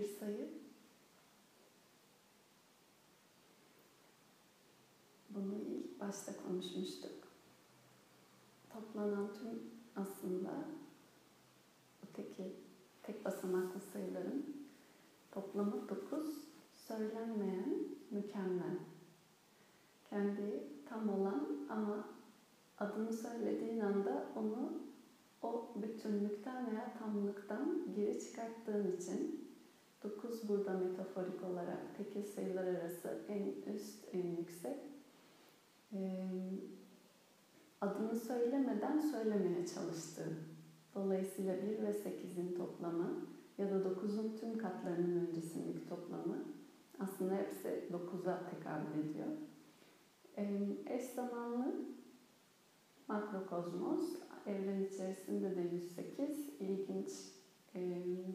bir sayı. Bunu ilk başta konuşmuştuk. Toplanan tüm aslında bu teki, tek basamaklı sayıların toplamı 9, söylenmeyen mükemmel. Kendi tam olan ama adını söylediğin anda onu o bütünlükten veya tamlıktan geri çıkarttığın için 9 burada metaforik olarak tekil sayılar arası en üst, en yüksek. Ee, adını söylemeden söylemeye çalıştığı. Dolayısıyla 1 ve 8'in toplamı ya da 9'un tüm katlarının öncesindeki toplamı aslında hepsi 9'a tekabül ediyor. Ee, eş zamanlı makrokozmos evren içerisinde de 108 ilginç e,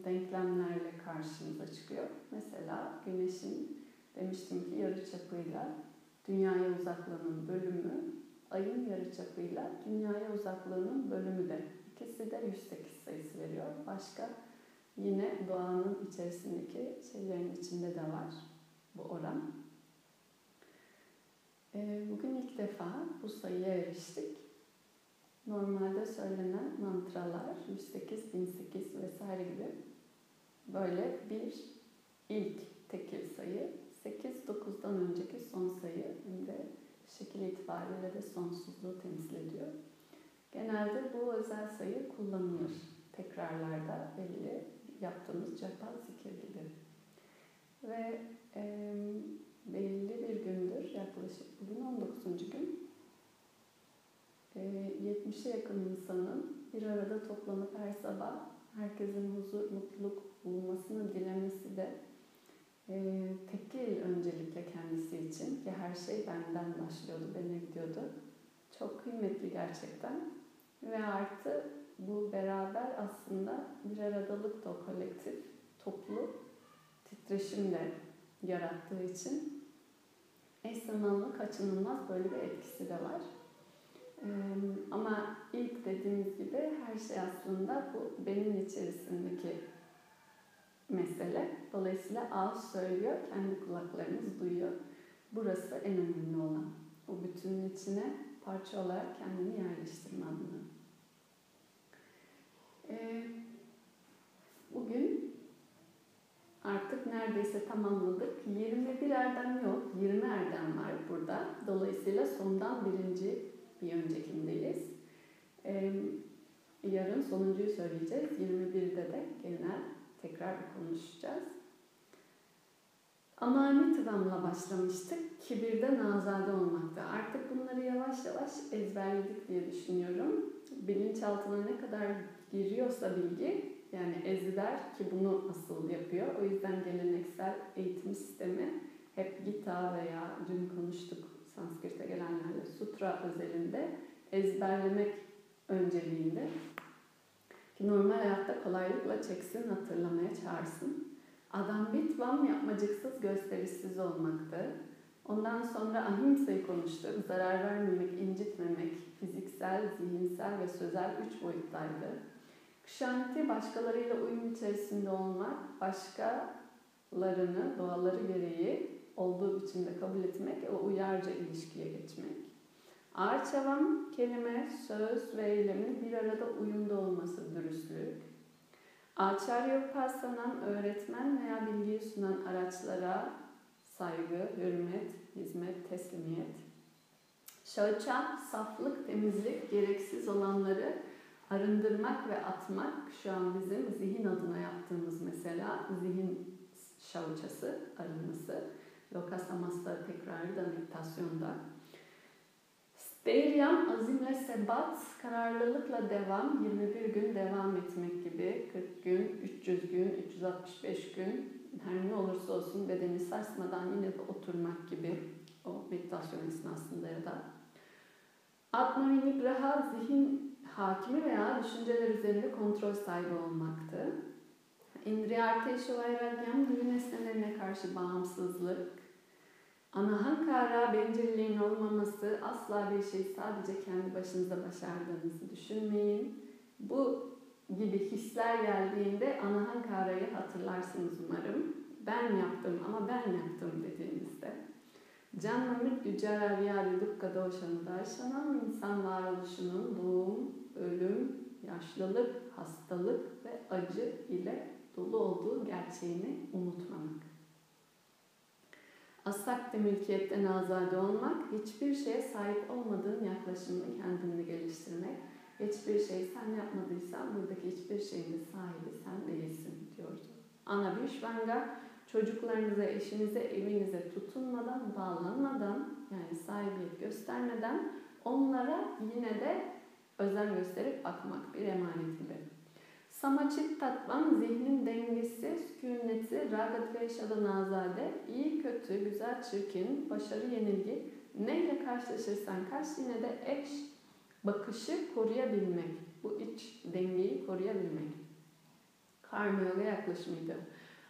denklemlerle karşımıza çıkıyor. Mesela Güneş'in demiştim ki yarı çapıyla dünyaya uzaklığının bölümü, ayın yarı çapıyla dünyaya uzaklığının bölümü de ikisi de 108 sayısı veriyor. Başka yine doğanın içerisindeki şeylerin içinde de var bu oran. E, bugün ilk defa bu sayıya eriştik normalde söylenen mantralar 108, 1008 vesaire gibi böyle bir ilk tekil sayı 8, 9'dan önceki son sayı hem de şekil itibariyle de sonsuzluğu temsil ediyor. Genelde bu özel sayı kullanılır tekrarlarda belli yaptığımız cepha zikir gibi. Ve e, belli bir gündür yaklaşık bugün 19. gün 70'e yakın insanın bir arada toplanıp her sabah herkesin huzur, mutluluk bulmasını dilemesi de e, tekil öncelikle kendisi için ki her şey benden başlıyordu, bana gidiyordu. Çok kıymetli gerçekten. Ve artı bu beraber aslında bir aradalık da o kolektif, toplu titreşimle yarattığı için eş zamanlı kaçınılmaz böyle bir etkisi de var. Ama ilk dediğimiz gibi her şey aslında bu benim içerisindeki mesele. Dolayısıyla ağız söylüyor, kendi kulaklarımız duyuyor. Burası en önemli olan. O bütünün içine parça olarak kendini yerleştirme adına. Ee, bugün artık neredeyse tamamladık. 21 erdem yok, 20 erdem var burada. Dolayısıyla sondan birinci bir öncekindeyiz. Ee, yarın sonuncuyu söyleyeceğiz. 21'de de genel tekrar konuşacağız. Amani tıvamla başlamıştık. Kibirde nazade olmakta. Artık bunları yavaş yavaş ezberledik diye düşünüyorum. Bilinçaltına ne kadar giriyorsa bilgi, yani ezber ki bunu asıl yapıyor. O yüzden geleneksel eğitim sistemi hep Gita veya dün konuştuk Sanskrit'e gelenlerle sutra özelinde ezberlemek önceliğinde ki normal hayatta kolaylıkla çeksin, hatırlamaya çağırsın. Adam bitvam yapmacıksız, gösterişsiz olmaktı. Ondan sonra ahimsa'yı konuştuk. Zarar vermemek, incitmemek, fiziksel, zihinsel ve sözel üç boyuttaydı. Kşanti başkalarıyla uyum içerisinde olmak, başkalarını doğaları gereği olduğu biçimde kabul etmek ve uyarca ilişkiye geçmek. Ağır çavam, kelime, söz ve eylemin bir arada uyumda olması dürüstlük. Acharya Upasanam öğretmen veya bilgiyi sunan araçlara saygı, hürmet, hizmet, teslimiyet. Şauça, saflık, temizlik, gereksiz olanları arındırmak ve atmak. Şu an bizim zihin adına yaptığımız mesela zihin şauçası, arınması. Loka Samasta tekrarı da meditasyonda. Steiryam azimle sebat, kararlılıkla devam, 21 gün devam etmek gibi, 40 gün, 300 gün, 365 gün, her ne olursa olsun bedeni sarsmadan yine de oturmak gibi o meditasyon esnasında ya da Atma zihin hakimi veya düşünceler üzerinde kontrol sahibi olmaktı. Indriyarteşi vairagyam duyu nesnelerine karşı bağımsızlık, Anahankara bencilliğin olmaması asla bir şey sadece kendi başınıza başardığınızı düşünmeyin. Bu gibi hisler geldiğinde Anahankara'yı hatırlarsınız umarım. Ben yaptım ama ben yaptım dediğinizde. Canla mrityu jara vyadi dukka doşanı yaşanan insan varoluşunun doğum, ölüm, yaşlılık, hastalık ve acı ile dolu olduğu gerçeğini unutmamak. Asakte mülkiyetten azade olmak, hiçbir şeye sahip olmadığın yaklaşımını kendini geliştirmek, hiçbir şey sen yapmadıysan buradaki hiçbir şeyin sahibi sen değilsin diyordu. Ana Vishvanga çocuklarınıza, eşinize, evinize tutunmadan, bağlanmadan yani sahibiyet göstermeden onlara yine de özen gösterip bakmak bir emanet gibi. Samachit tatvan zihnin dengesi, sükuneti, ragat ve nazade, iyi, kötü, güzel, çirkin, başarı, yenilgi, neyle karşılaşırsan karşı yine de eş bakışı koruyabilmek. Bu iç dengeyi koruyabilmek. Karma yoga yaklaşımıydı.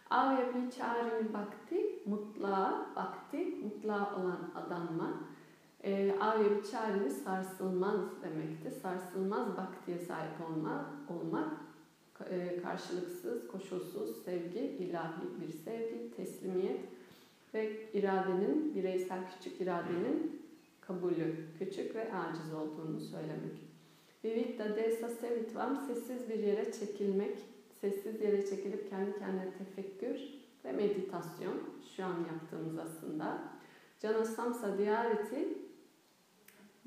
Avya vicharini bakti, mutlağa, bakti, mutlağa olan adanma. E, Avya vicharini sarsılmaz demekti. Sarsılmaz baktiye sahip olma, olmak. E, karşılıksız, koşulsuz sevgi, ilahi bir sevgi, teslimiyet ve iradenin, bireysel küçük iradenin kabulü, küçük ve aciz olduğunu söylemek. Vivitta desa sevitvam, sessiz bir yere çekilmek, sessiz yere çekilip kendi kendine tefekkür ve meditasyon, şu an yaptığımız aslında. Janasamsa diyareti,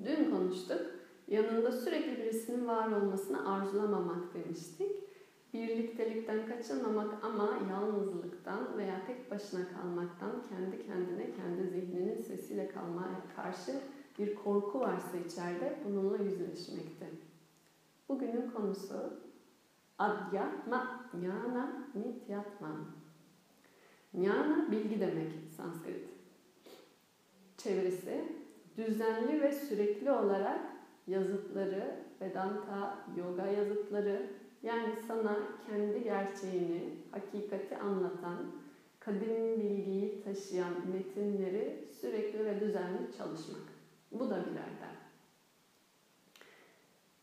dün konuştuk, yanında sürekli birisinin var olmasını arzulamamak demiştik. Birliktelikten kaçınmamak ama yalnızlıktan veya tek başına kalmaktan kendi kendine, kendi zihninin sesiyle kalmaya karşı bir korku varsa içeride bununla yüzleşmekte. Bugünün konusu Adhyatma, Jnana, Nityatma. Jnana bilgi demek Sanskrit. Çevirisi düzenli ve sürekli olarak yazıtları, Vedanta, yoga yazıtları, yani sana kendi gerçeğini, hakikati anlatan, kadim bilgiyi taşıyan metinleri sürekli ve düzenli çalışmak. Bu da bir erdem.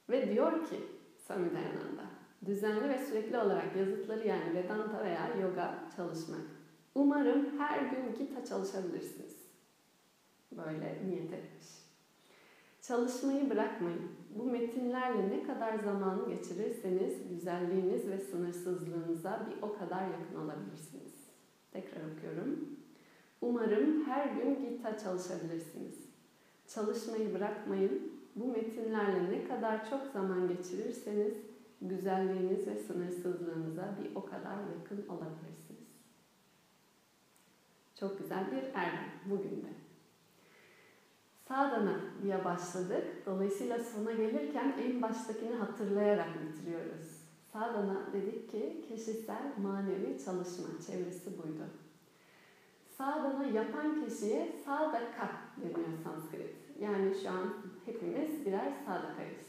Ve diyor ki Samidayananda, düzenli ve sürekli olarak yazıtları yani Vedanta veya yoga çalışmak. Umarım her gün Gita çalışabilirsiniz. Böyle niyet etmiş. Çalışmayı bırakmayın. Bu metinlerle ne kadar zaman geçirirseniz güzelliğiniz ve sınırsızlığınıza bir o kadar yakın olabilirsiniz. Tekrar okuyorum. Umarım her gün Gita çalışabilirsiniz. Çalışmayı bırakmayın. Bu metinlerle ne kadar çok zaman geçirirseniz güzelliğiniz ve sınırsızlığınıza bir o kadar yakın olabilirsiniz. Çok güzel bir erdem bugün de. Sadana diye başladık. Dolayısıyla sona gelirken en baştakini hatırlayarak bitiriyoruz. Sadana dedik ki kişisel manevi çalışma çevresi buydu. Sadana yapan kişiye sadaka deniyor Sanskrit. Yani şu an hepimiz birer sadakayız.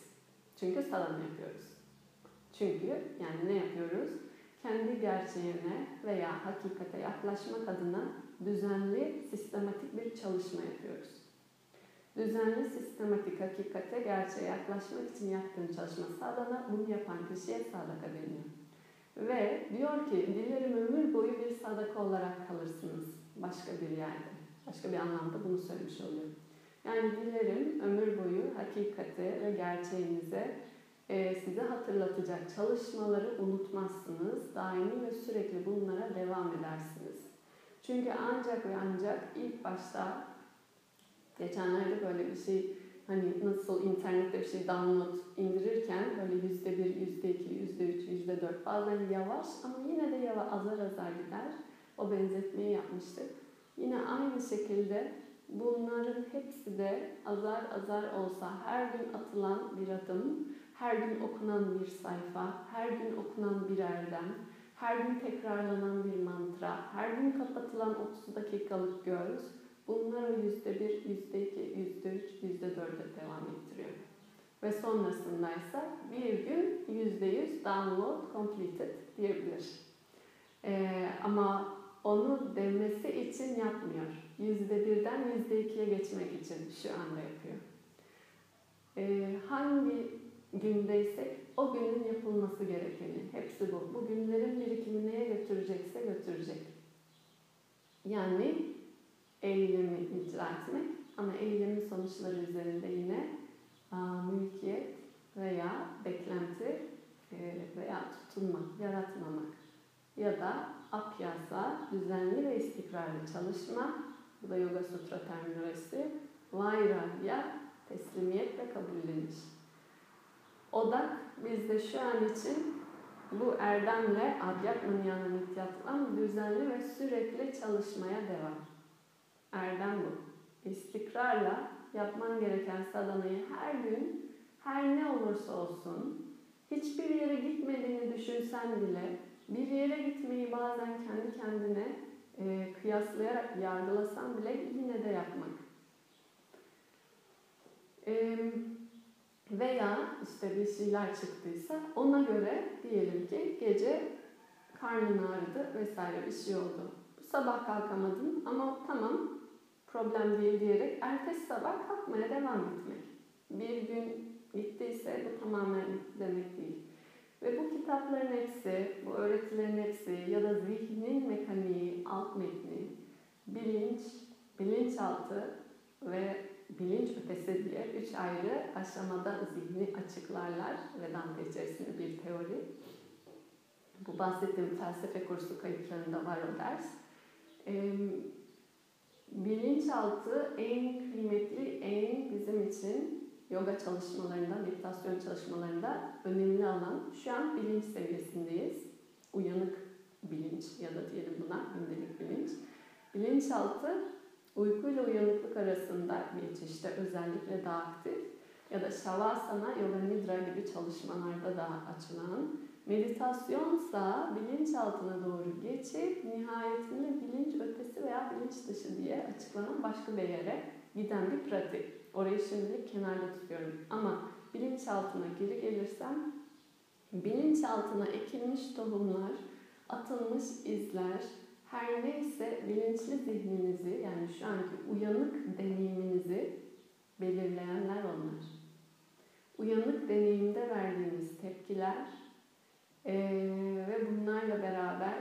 Çünkü sadana yapıyoruz. Çünkü yani ne yapıyoruz? Kendi gerçeğine veya hakikate yaklaşmak adına düzenli, sistematik bir çalışma yapıyoruz. Düzenli, sistematik hakikate, gerçeğe yaklaşmak için yaptığın çalışma sadana, bunu yapan kişiye sadaka deniyor. Ve diyor ki, dilerim ömür boyu bir sadaka olarak kalırsınız başka bir yerde. Başka bir anlamda bunu söylemiş oluyor. Yani dilerim ömür boyu hakikate ve gerçeğinize e, size hatırlatacak çalışmaları unutmazsınız. Daimi ve sürekli bunlara devam edersiniz. Çünkü ancak ve ancak ilk başta geçenlerde böyle bir şey hani nasıl internette bir şey download indirirken böyle yüzde bir, yüzde iki, yüzde üç, yüzde dört bazen yavaş ama yine de yavaş azar azar gider. O benzetmeyi yapmıştık. Yine aynı şekilde bunların hepsi de azar azar olsa her gün atılan bir adım, her gün okunan bir sayfa, her gün okunan bir erdem, her gün tekrarlanan bir mantra, her gün kapatılan 30 dakikalık göz, bunları yüzde bir, yüzde iki, yüzde üç, yüzde dörde devam ettiriyor. Ve sonrasında ise bir gün yüzde yüz download completed diyebilir. Ee, ama onu demesi için yapmıyor. Yüzde birden yüzde ikiye geçmek için şu anda yapıyor. Ee, hangi gündeysek o günün yapılması gerekeni. Hepsi bu. Bu günlerin birikimi neye götürecekse götürecek. Yani eylemi icra etmek ama eylemin sonuçları üzerinde yine a, mülkiyet veya beklenti e, veya tutunma, yaratmamak ya da apyasa, düzenli ve istikrarlı çalışma, bu da Yoga Sutra terminolojisi, vairagya, teslimiyet ve kabulleniş. Odak bizde şu an için bu erdemle Adhyatmanyana Nityatvam düzenli ve sürekli çalışmaya devam. Erdem bu. İstikrarla yapman gereken sadanayı her gün, her ne olursa olsun, hiçbir yere gitmediğini düşünsen bile, bir yere gitmeyi bazen kendi kendine e, kıyaslayarak yargılasan bile yine de yapmak. E, veya işte bir şeyler çıktıysa ona göre diyelim ki gece karnın ağrıdı vesaire bir şey oldu. Sabah kalkamadın ama tamam problem değil diyerek ertesi sabah kalkmaya devam etmek. Bir gün gittiyse bu tamamen demek değil. Ve bu kitapların hepsi, bu öğretilerin hepsi ya da zihnin mekaniği, alt metni, bilinç, bilinçaltı ve bilinç ötesi diye üç ayrı aşamada zihni açıklarlar Vedanta içerisinde bir teori. Bu bahsettiğim felsefe kursu kayıtlarında var o ders. Ee, bilinçaltı en kıymetli, en bizim için yoga çalışmalarında, meditasyon çalışmalarında önemli alan. Şu an bilinç seviyesindeyiz. Uyanık bilinç ya da diyelim buna gündelik bilinç. Bilinçaltı uykuyla uyanıklık arasında geçişte özellikle daha aktif ya da Shavasana, Yoga Nidra gibi çalışmalarda daha açılan meditasyonsa bilinçaltına doğru geçip nihayetinde bilinç ötesi veya bilinç dışı diye açıklanan başka bir yere giden bir pratik. Orayı şimdilik kenarda tutuyorum. Ama bilinçaltına geri gelirsem bilinçaltına ekilmiş tohumlar, atılmış izler, her neyse bilinçli zihninizi yani şu anki uyanık deneyiminizi belirleyenler onlar. Uyanık deneyimde verdiğimiz tepkiler ee, ve bunlarla beraber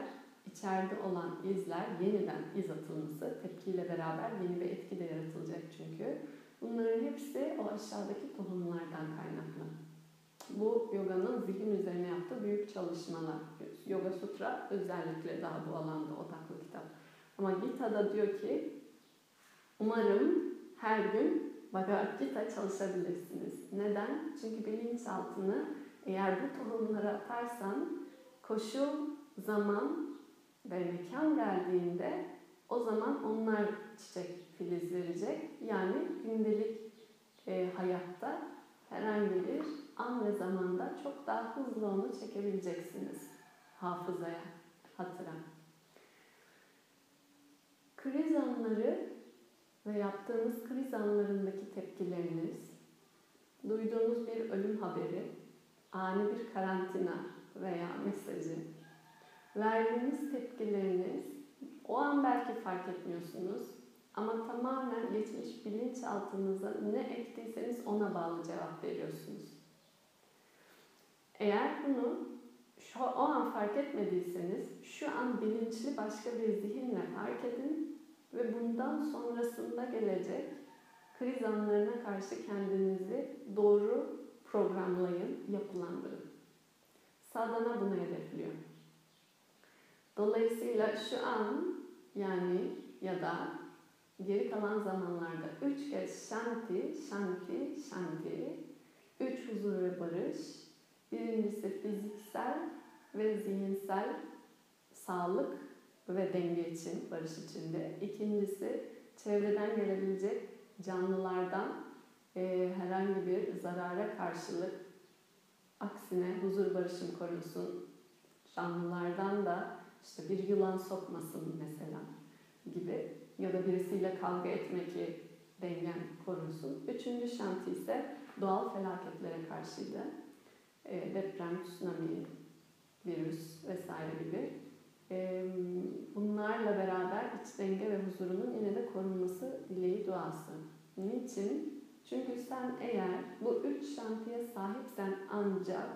içeride olan izler, yeniden iz atılması, tepkiyle beraber yeni bir etki de yaratılacak çünkü. Bunların hepsi o aşağıdaki tohumlardan kaynaklı. Bu yoganın zihin üzerine yaptığı büyük çalışmalar. Yoga Sutra özellikle daha bu alanda odaklı kitap. Ama Gita'da diyor ki umarım her gün Bhagavad Gita çalışabilirsiniz. Neden? Çünkü bilinçaltını eğer bu tohumları atarsan koşul, zaman ve mekan geldiğinde o zaman onlar çiçek filiz verecek. Yani gündelik e, hayatta herhangi bir an ve zamanda çok daha hızlı onu çekebileceksiniz hafızaya, hatıra. Kriz anları ve yaptığınız kriz anlarındaki tepkileriniz, duyduğunuz bir ölüm haberi, ani bir karantina veya mesajı, verdiğiniz tepkileriniz o an belki fark etmiyorsunuz ama tamamen geçmiş bilinçaltınıza ne ektiyseniz ona bağlı cevap veriyorsunuz. Eğer bunu şu, o an fark etmediyseniz şu an bilinçli başka bir zihinle fark edin ve bundan sonrasında gelecek kriz anlarına karşı kendinizi doğru programlayın, yapılandırın. Sadhana bunu hedefliyor. Dolayısıyla şu an yani ya da geri kalan zamanlarda üç kez şanti, şanti, şanti, üç huzur ve barış, birincisi fiziksel ve zihinsel sağlık ve denge için, barış içinde. İkincisi çevreden gelebilecek canlılardan e, herhangi bir zarara karşılık aksine huzur barışım korunsun. Canlılardan da işte bir yılan sokmasın mesela gibi ya da birisiyle kavga etmek dengen korunsun. Üçüncü şanti ise doğal felaketlere karşıydı. E, deprem, tsunami, virüs vesaire gibi. E, bunlarla beraber iç denge ve huzurunun yine de korunması dileği duası. Niçin? Çünkü sen eğer bu üç şantiye sahipsen ancak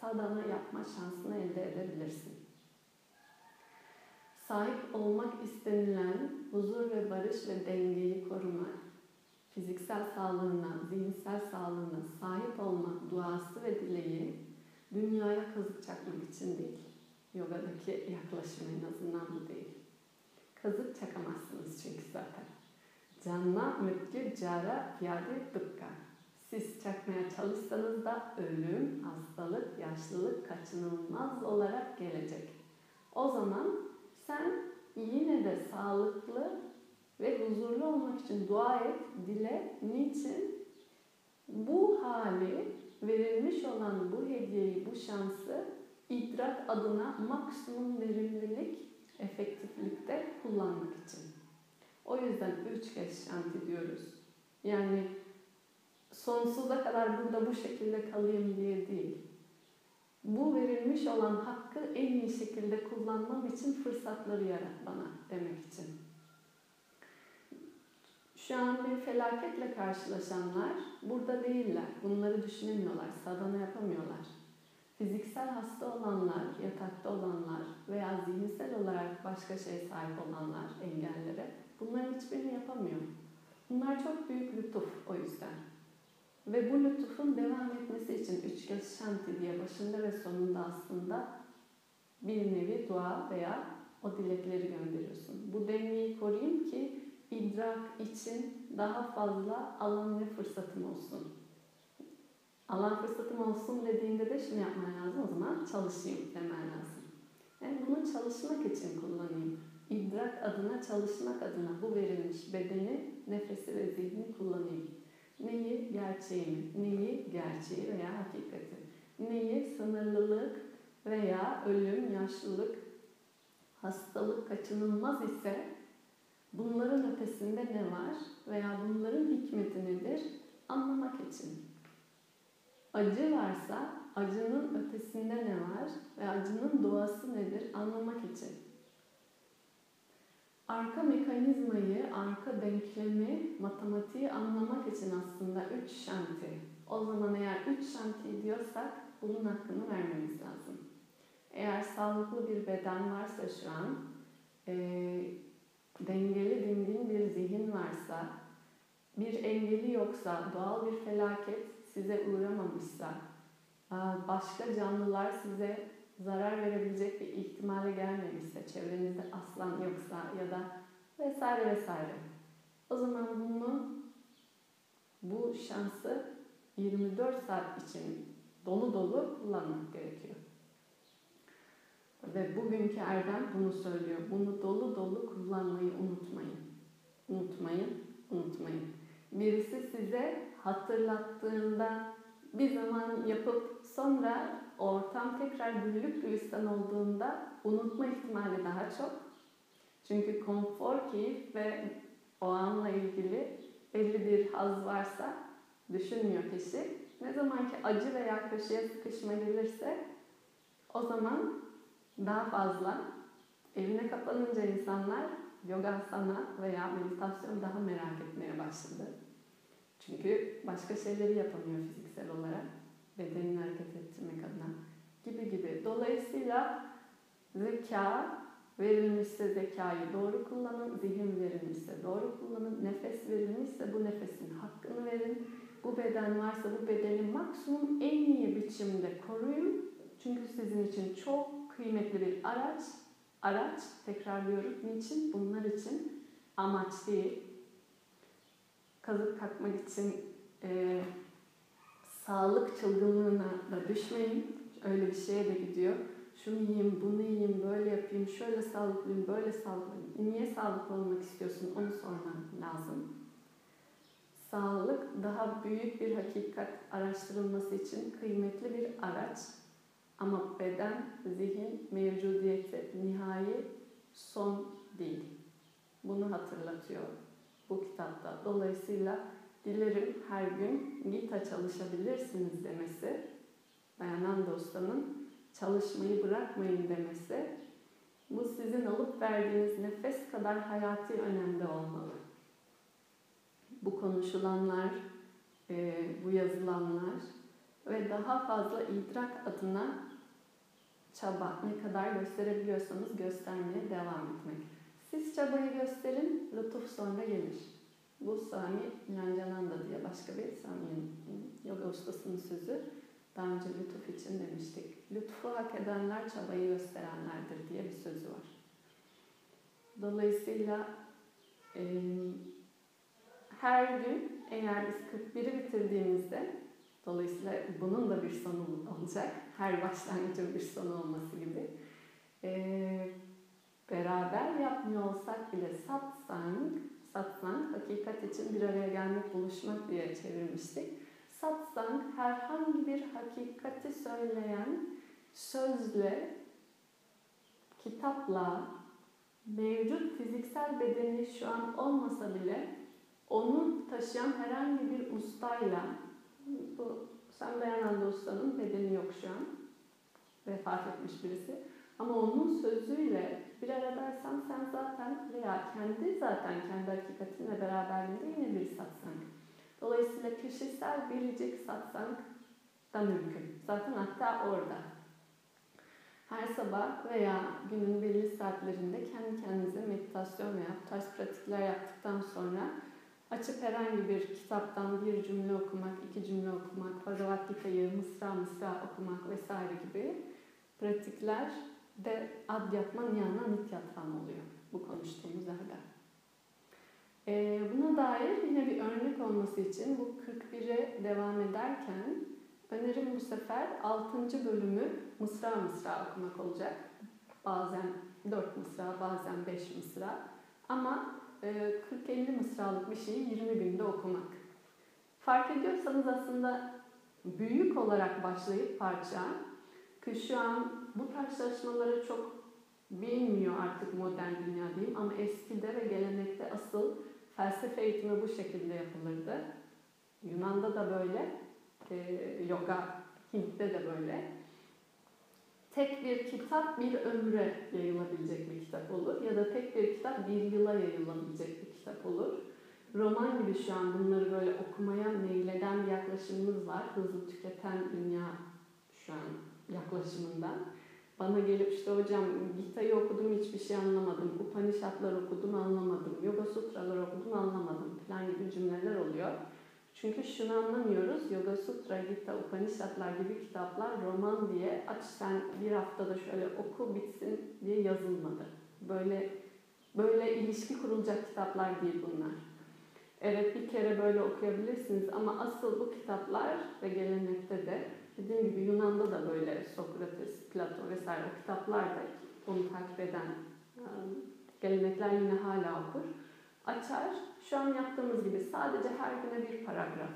sadana yapma şansını elde edebilirsin. Sahip olmak istenilen huzur ve barış ve dengeyi korumak, fiziksel sağlığına, zihinsel sağlığına sahip olmak duası ve dileği dünyaya kazık çakmak için değil. Yogadaki yaklaşım en azından bu değil. Kazık çakamazsınız çünkü zaten. Canna mutlu cara piyade dukka. Siz çakmaya çalışsanız da ölüm, hastalık, yaşlılık kaçınılmaz olarak gelecek. O zaman sen yine de sağlıklı ve huzurlu olmak için dua et, dile. Niçin? Bu hali, verilmiş olan bu hediyeyi, bu şansı idrak adına maksimum verimlilik, efektiflikte kullanmak için. O yüzden üç kez şanti diyoruz. Yani sonsuza kadar burada bu şekilde kalayım diye değil. Bu verilmiş olan hakkı en iyi şekilde kullanmam için fırsatları yarat bana demek için. Şu an bir felaketle karşılaşanlar burada değiller. Bunları düşünemiyorlar, sadana yapamıyorlar. Fiziksel hasta olanlar, yatakta olanlar veya zihinsel olarak başka şey sahip olanlar, engellere bunların hiçbirini yapamıyor. Bunlar çok büyük lütuf o yüzden. Ve bu lütufun devam etmesi için üç kez şanti diye başında ve sonunda aslında bir nevi dua veya o dilekleri gönderiyorsun. Bu dengeyi koruyayım ki idrak için daha fazla alan ve fırsatım olsun. Alan fırsatım olsun dediğinde de şunu yapman lazım o zaman çalışayım demen lazım. Yani bunu çalışmak için kullanayım. İdrak adına, çalışmak adına bu verilmiş bedeni, nefesi ve zihni kullanayım. Neyi? Gerçeğimi. Neyi? Gerçeği veya hakikati. Neyi? Sınırlılık veya ölüm, yaşlılık, hastalık kaçınılmaz ise bunların ötesinde ne var veya bunların hikmeti nedir anlamak için. Acı varsa acının ötesinde ne var ve acının doğası nedir anlamak için. Arka mekanizmayı, arka denklemi, matematiği anlamak için aslında üç şanti. O zaman eğer üç şanti diyorsak bunun hakkını vermemiz lazım. Eğer sağlıklı bir beden varsa şu an, e, dengeli dingin bir zihin varsa, bir engeli yoksa, doğal bir felaket size uğramamışsa, başka canlılar size zarar verebilecek bir ihtimale gelmemişse, çevrenizde aslan yoksa ya da vesaire vesaire. O zaman bunu, bu şansı 24 saat için dolu dolu kullanmak gerekiyor. Ve bugünkü Erdem bunu söylüyor. Bunu dolu dolu kullanmayı unutmayın. Unutmayın, unutmayın. Birisi size hatırlattığında bir zaman yapıp sonra ortam tekrar güllük gülistan olduğunda unutma ihtimali daha çok. Çünkü konfor, keyif ve o anla ilgili belli bir haz varsa düşünmüyor kişi. Ne zaman ki acı veya köşeye sıkışma gelirse o zaman daha fazla evine kapanınca insanlar yoga sana veya meditasyon daha merak etmeye başladı. Çünkü başka şeyleri yapamıyor fiziksel olarak. Bedenini hareket ettirmek adına gibi gibi. Dolayısıyla zeka verilmişse zekayı doğru kullanın, zihin verilmişse doğru kullanın, nefes verilmişse bu nefesin hakkını verin. Bu beden varsa bu bedeni maksimum en iyi biçimde koruyun. Çünkü sizin için çok kıymetli bir araç. Araç, tekrarlıyorum. Niçin? Bunlar için amaç değil. Kazık takmak için e, sağlık çılgınlığına da düşmeyin. Öyle bir şeye de gidiyor. Şunu yiyeyim, bunu yiyeyim, böyle yapayım, şöyle sağlıklıyım, böyle sağlıklıyım. Niye sağlıklı olmak istiyorsun onu sorman lazım. Sağlık daha büyük bir hakikat araştırılması için kıymetli bir araç. Ama beden, zihin, mevcudiyeti nihai son değil. Bunu hatırlatıyor bu kitapta. Dolayısıyla dilerim her gün Gita çalışabilirsiniz demesi, Dayananda Usta'nın çalışmayı bırakmayın demesi, bu sizin alıp verdiğiniz nefes kadar hayati önemde olmalı. Bu konuşulanlar, e, bu yazılanlar ve daha fazla idrak adına çaba ne kadar gösterebiliyorsanız göstermeye devam etmek. Siz çabayı gösterin, lütuf sonra gelir. Bu Sami Lancananda diye başka bir Sami'nin yoga ustasının sözü. Daha önce lütuf için demiştik. Lütfu hak edenler çabayı gösterenlerdir diye bir sözü var. Dolayısıyla e, her gün eğer biz 41'i bitirdiğimizde dolayısıyla bunun da bir sonu olacak. Her başlangıcın bir sonu olması gibi. E, beraber yapmıyor olsak bile satsang, satsang hakikat için bir araya gelmek, buluşmak diye çevirmiştik. Satsang herhangi bir hakikati söyleyen sözle, kitapla, mevcut fiziksel bedeni şu an olmasa bile onu taşıyan herhangi bir ustayla, bu Sam Dayananda ustanın bedeni yok şu an, vefat etmiş birisi. Ama onun sözüyle bir arada dersen sen zaten veya kendi zaten kendi hakikatinle beraberliğinde yine bir satsang. Dolayısıyla kişisel biricik satsang da mümkün. Zaten hatta orada. Her sabah veya günün belli saatlerinde kendi kendinize meditasyon veya tarz pratikler yaptıktan sonra açıp herhangi bir kitaptan bir cümle okumak, iki cümle okumak, Bhagavad Gita'yı mısra mısra okumak vesaire gibi pratikler de Adhyatma Niyana Nityatvam oluyor bu konuştuğumuz erdem. Ee, buna dair yine bir örnek olması için bu 41'e devam ederken önerim bu sefer 6. bölümü mısra mısra okumak olacak. Bazen 4 mısra, bazen 5 mısra. Ama 40-50 mısralık bir şeyi 20 günde okumak. Fark ediyorsanız aslında büyük olarak başlayıp parça ki şu an bu tarz çok bilmiyor artık modern dünya diyeyim ama eskide ve gelenekte asıl felsefe eğitimi bu şekilde yapılırdı. Yunan'da da böyle, e, yoga, Hint'te de böyle. Tek bir kitap bir ömre yayılabilecek bir kitap olur ya da tek bir kitap bir yıla yayılabilecek bir kitap olur. Roman gibi şu an bunları böyle okumaya meyleden bir yaklaşımımız var. Hızlı tüketen dünya şu an yaklaşımından. Bana gelip işte hocam Gita'yı okudum hiçbir şey anlamadım. Upanishadlar okudum anlamadım. Yoga Sutralar okudum anlamadım falan gibi cümleler oluyor. Çünkü şunu anlamıyoruz. Yoga Sutra, Gita, Upanishadlar gibi kitaplar roman diye aç sen bir haftada şöyle oku bitsin diye yazılmadı. Böyle böyle ilişki kurulacak kitaplar değil bunlar. Evet bir kere böyle okuyabilirsiniz ama asıl bu kitaplar ve gelenekte de Dediğim gibi Yunan'da da böyle Sokrates, Plato vesaire o kitaplarda onu takip eden gelenekler yine hala okur. Açar, şu an yaptığımız gibi sadece her güne bir paragraf.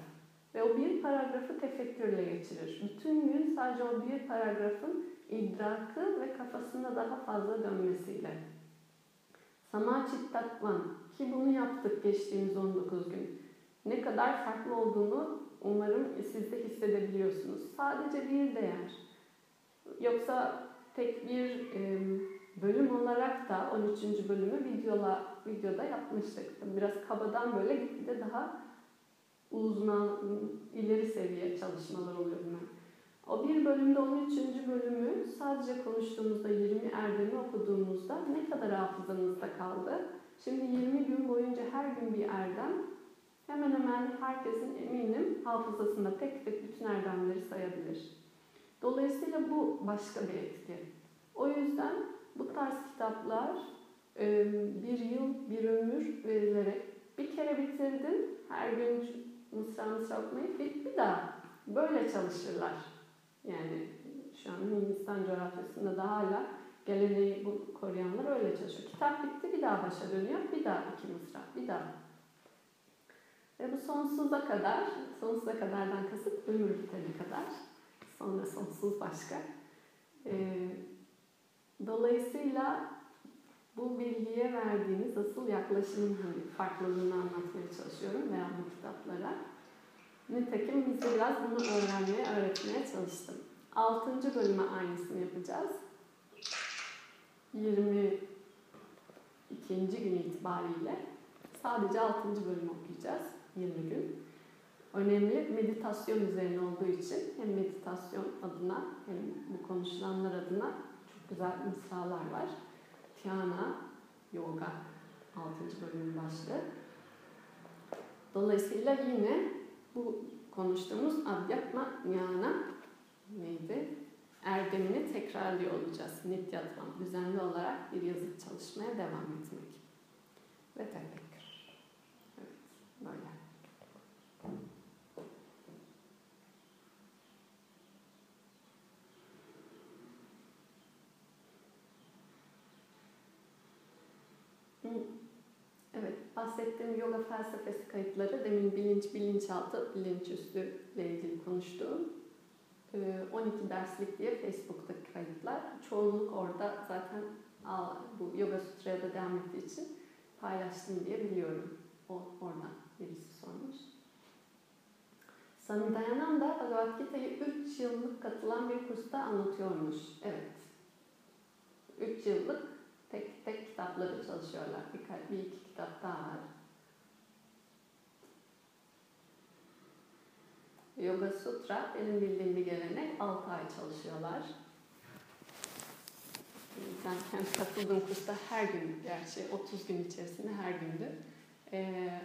Ve o bir paragrafı tefekkürle geçirir. Bütün gün sadece o bir paragrafın idrakı ve kafasında daha fazla dönmesiyle. Samachittatvan ki bunu yaptık geçtiğimiz 19 gün. Ne kadar farklı olduğunu Umarım siz de hissedebiliyorsunuz. Sadece bir değer. Yoksa tek bir bölüm olarak da 13. bölümü videola, videoda yapmıştık. Biraz kabadan böyle gitgide daha uzman, ileri seviye çalışmalar oluyor bunlar. O bir bölümde 13. bölümü sadece konuştuğumuzda 20 erdemi okuduğumuzda ne kadar hafızanızda kaldı? Şimdi 20 gün boyunca her gün bir erdem hemen hemen herkesin eminim hafızasında tek tek bütün erdemleri sayabilir. Dolayısıyla bu başka bir etki. O yüzden bu tarz kitaplar bir yıl, bir ömür verilerek bir kere bitirdin, her gün mısra mısra okumayı bir daha böyle çalışırlar. Yani şu an Hindistan coğrafyasında da hala geleneği bu koruyanlar öyle çalışıyor. Kitap bitti bir daha başa dönüyor, bir daha iki mısra, bir daha ve bu sonsuza kadar, sonsuza kadardan kasıt ömür bitene kadar. Sonra sonsuz başka. Ee, dolayısıyla bu bilgiye verdiğiniz asıl yaklaşımın hani farklılığını anlatmaya çalışıyorum veya bu kitaplara. Nitekim biz biraz bunu öğrenmeye, öğretmeye çalıştım. Altıncı bölüme aynısını yapacağız. 22. gün itibariyle sadece altıncı bölümü okuyacağız. 20 gün. önemli meditasyon üzerine olduğu için hem meditasyon adına hem bu konuşulanlar adına çok güzel mısralar var. Tiana Yoga 6. bölümün başlığı. Dolayısıyla yine bu konuştuğumuz Adhyatma Jnana neydi? Erdemini tekrarlıyor olacağız. Nityatman, düzenli olarak bir yazıp çalışmaya devam etmek. Ve tefekkür. Evet, böyle. Evet, bahsettiğim yoga felsefesi kayıtları demin bilinç, bilinçaltı, bilinçüstü ile ilgili konuştuğum 12 ee, derslik diye Facebook'taki kayıtlar. Çoğunluk orada zaten bu Yoga Sutra'ya da devam ettiği için paylaştım diye biliyorum. O oradan birisi sormuş. Sami Dayananda Bhagavad Gita'yı 3 yıllık katılan bir kursta anlatıyormuş. Evet. 3 yıllık tek tek kitapları çalışıyorlar. Bir, bir iki kitap daha var. Yoga Sutra benim bildiğim bir gelenek 6 ay çalışıyorlar. Ben kendi katıldığım kursta her gün, gerçi 30 gün içerisinde her gündü. Ee,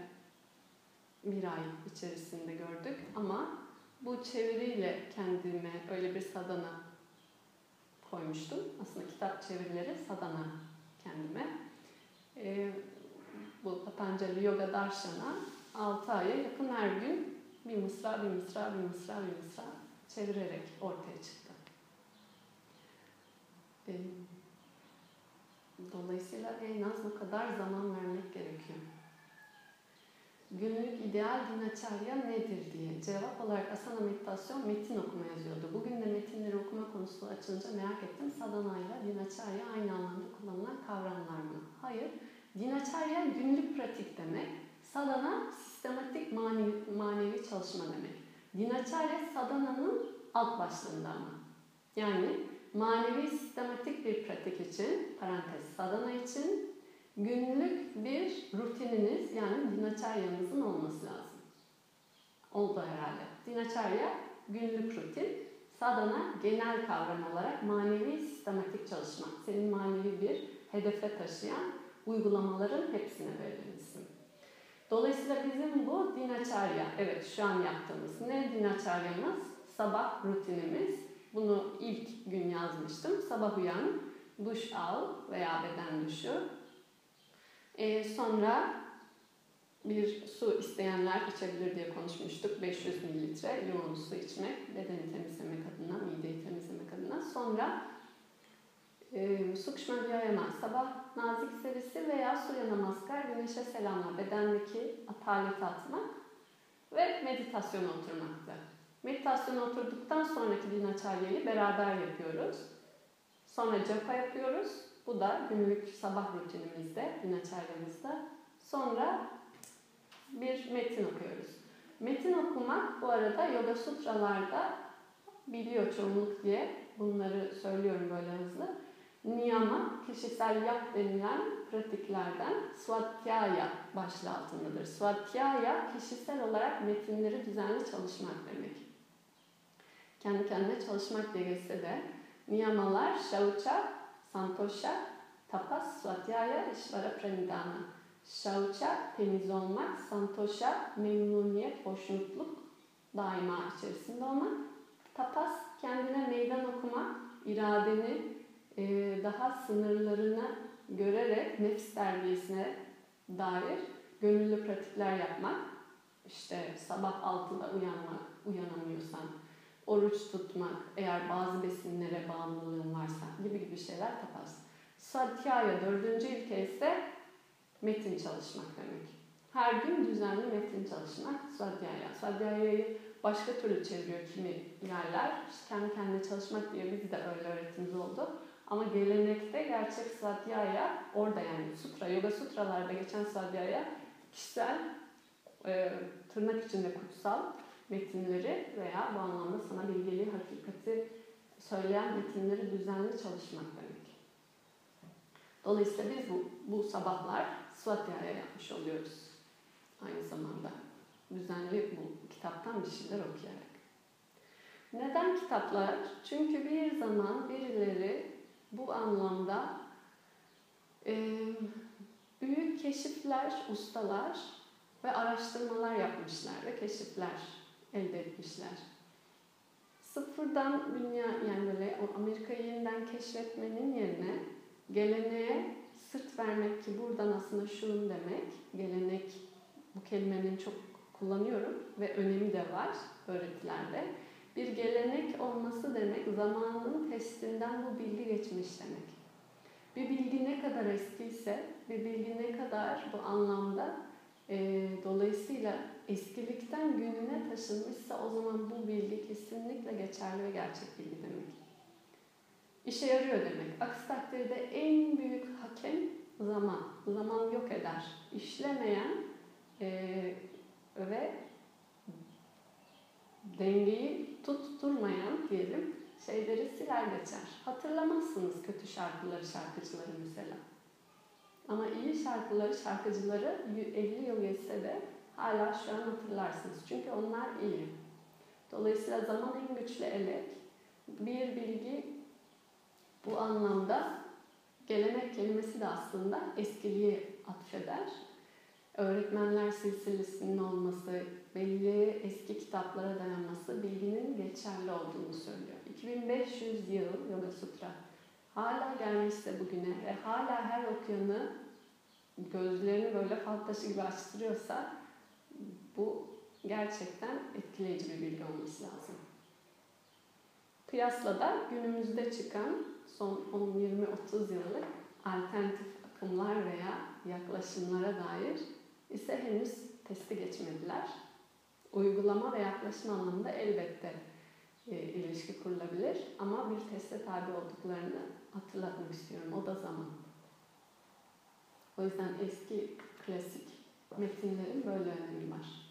bir ay içerisinde gördük ama bu çeviriyle kendime öyle bir sadana koymuştum. Aslında kitap çevirileri sadana kendime. Ee, bu Patanjali Yoga Darshana 6 aya yakın her gün bir mısra, bir mısra, bir mısra, bir mısra çevirerek ortaya çıktı. Dolayısıyla en az bu kadar zaman vermek gerekiyor. Günlük ideal dinacharya nedir diye cevap olarak asana meditasyon metin okuma yazıyordu. Bugün de metinleri okuma konusu açılınca merak ettim. Sadhana ile dinacharya aynı anlamda kullanılan kavramlar mı? Hayır. Dinacharya günlük pratik demek. Sadhana sistematik manevi, manevi çalışma demek. Dinacharya sadhananın alt başlığında ama. Yani manevi sistematik bir pratik için, parantez sadhana için günlük bir rutininiz yani dinacharyanızın olması lazım. Oldu herhalde. Dinacharya günlük rutin, sadhana genel kavram olarak manevi sistematik çalışma. Senin manevi bir hedefe taşıyan uygulamaların hepsine verilen isim. Dolayısıyla bizim bu dinacharya, evet şu an yaptığımız ne dinacharyamız? Sabah rutinimiz. Bunu ilk gün yazmıştım. Sabah uyan, duş al veya beden duşu. Ee, sonra bir su isteyenler içebilir diye konuşmuştuk. 500 mililitre yoğun su içmek, bedeni temizlemek adına, mideyi temizlemek adına. Sonra e, Sukşma Vyayama, sabah nazik serisi veya Surya Namaskar, güneşe selamla, bedendeki ataleti atmak ve meditasyona oturmaktı. Meditasyona oturduktan sonraki dinaçaryayı beraber yapıyoruz. Sonra japa yapıyoruz. Bu da günlük sabah rutinimizde, dinaçaryamızda. Sonra bir metin okuyoruz. Metin okumak bu arada Yoga Sutralarda biliyor çoğunluk diye bunları söylüyorum böyle hızlı niyama, kişisel yap denilen pratiklerden swadhyaya başlığı altındadır. Swadhyaya kişisel olarak metinleri düzenli çalışmak demek. Kendi kendine çalışmak geçse de niyamalar şauça, santosha, tapas, swadhyaya, işvara pranidana. Şauça temiz olmak, santosha memnuniyet, hoşnutluk daima içerisinde olmak. Tapas kendine meydan okumak, iradeni daha sınırlarını görerek nefs terbiyesine dair gönüllü pratikler yapmak. İşte sabah 6'da uyanmak, uyanamıyorsan, oruç tutmak, eğer bazı besinlere bağımlılığın varsa gibi gibi şeyler tapas. Satyaya dördüncü ilke ise metin çalışmak demek. Her gün düzenli metin çalışmak Swadhyaya. Swadhyaya'yı başka türlü çeviriyor kimi yerler. İşte kendi kendine çalışmak diye biz de öyle öğretimiz oldu. Ama gelenekte gerçek sadhyaya orada yani sutra, yoga sutralarda geçen sadhyaya kişisel e, tırnak içinde kutsal metinleri veya bu anlamda sana bilgeliği, hakikati söyleyen metinleri düzenli çalışmak demek. Dolayısıyla biz bu, bu sabahlar Swadhyaya yapmış oluyoruz. Aynı zamanda düzenli bu kitaptan bir şeyler okuyarak. Neden kitaplar? Çünkü bir zaman birileri bu anlamda e, büyük keşifler, ustalar ve araştırmalar yapmışlar ve keşifler elde etmişler. Sıfırdan dünya yani böyle Amerika'yı yeniden keşfetmenin yerine geleneğe sırt vermek ki buradan aslında şunun demek. Gelenek bu kelimenin çok kullanıyorum ve önemi de var öğretilerde. Bir gelenek olması demek zamanın testinden bu bilgi geçmiş demek. Bir bilgi ne kadar eskiyse, bir bilgi ne kadar bu anlamda e, dolayısıyla eskilikten gününe taşınmışsa o zaman bu bilgi kesinlikle geçerli ve gerçek bilgi demek. İşe yarıyor demek. Aksi takdirde en büyük hakem zaman. Zaman yok eder. İşlemeyen e, ve dengeyi tutturmayan diyelim şeyleri siler geçer. Hatırlamazsınız kötü şarkıları, şarkıcıları mesela. Ama iyi şarkıları, şarkıcıları 50 yıl geçse de hala şu an hatırlarsınız. Çünkü onlar iyi. Dolayısıyla zaman en güçlü elek. Bir bilgi bu anlamda gelenek kelimesi de aslında eskiliği atfeder. Öğretmenler silsilesinin olması, belli eski kitaplara dayanması bilginin geçerli olduğunu söylüyor. 2500 yıl Yoga Sutra hala gelmişse bugüne ve hala her okuyanı gözlerini böyle fal taşı gibi açtırıyorsa bu gerçekten etkileyici bir bilgi olması lazım. Kıyasla da günümüzde çıkan son 10-20-30 yıllık alternatif akımlar veya yaklaşımlara dair ise henüz testi geçmediler. Uygulama ve yaklaşım anlamında elbette e, ilişki kurulabilir ama bir teste tabi olduklarını hatırlatmak istiyorum. O da zaman. O yüzden eski klasik metinlerin böyle önemi var.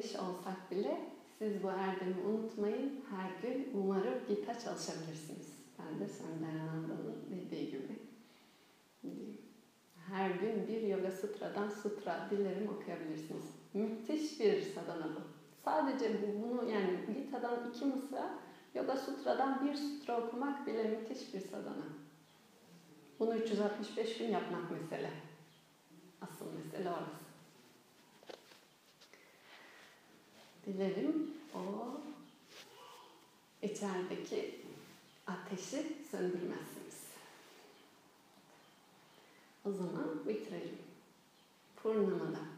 Bitirmiş olsak bile siz bu erdemi unutmayın. Her gün umarım gitar çalışabilirsiniz. Ben de Söndayananda'nın dediği gibi. Her gün bir Yoga Sutra'dan Sutra dilerim okuyabilirsiniz. Müthiş bir sadhana bu. Sadece bunu yani Gita'dan iki mısra, Yoga Sutra'dan bir sutra okumak bile müthiş bir sadhana. Bunu 365 gün yapmak mesele. Asıl mesele orası. Dilerim o içerideki ateşi söndürmezsiniz. O zaman bitirelim. Purnamada.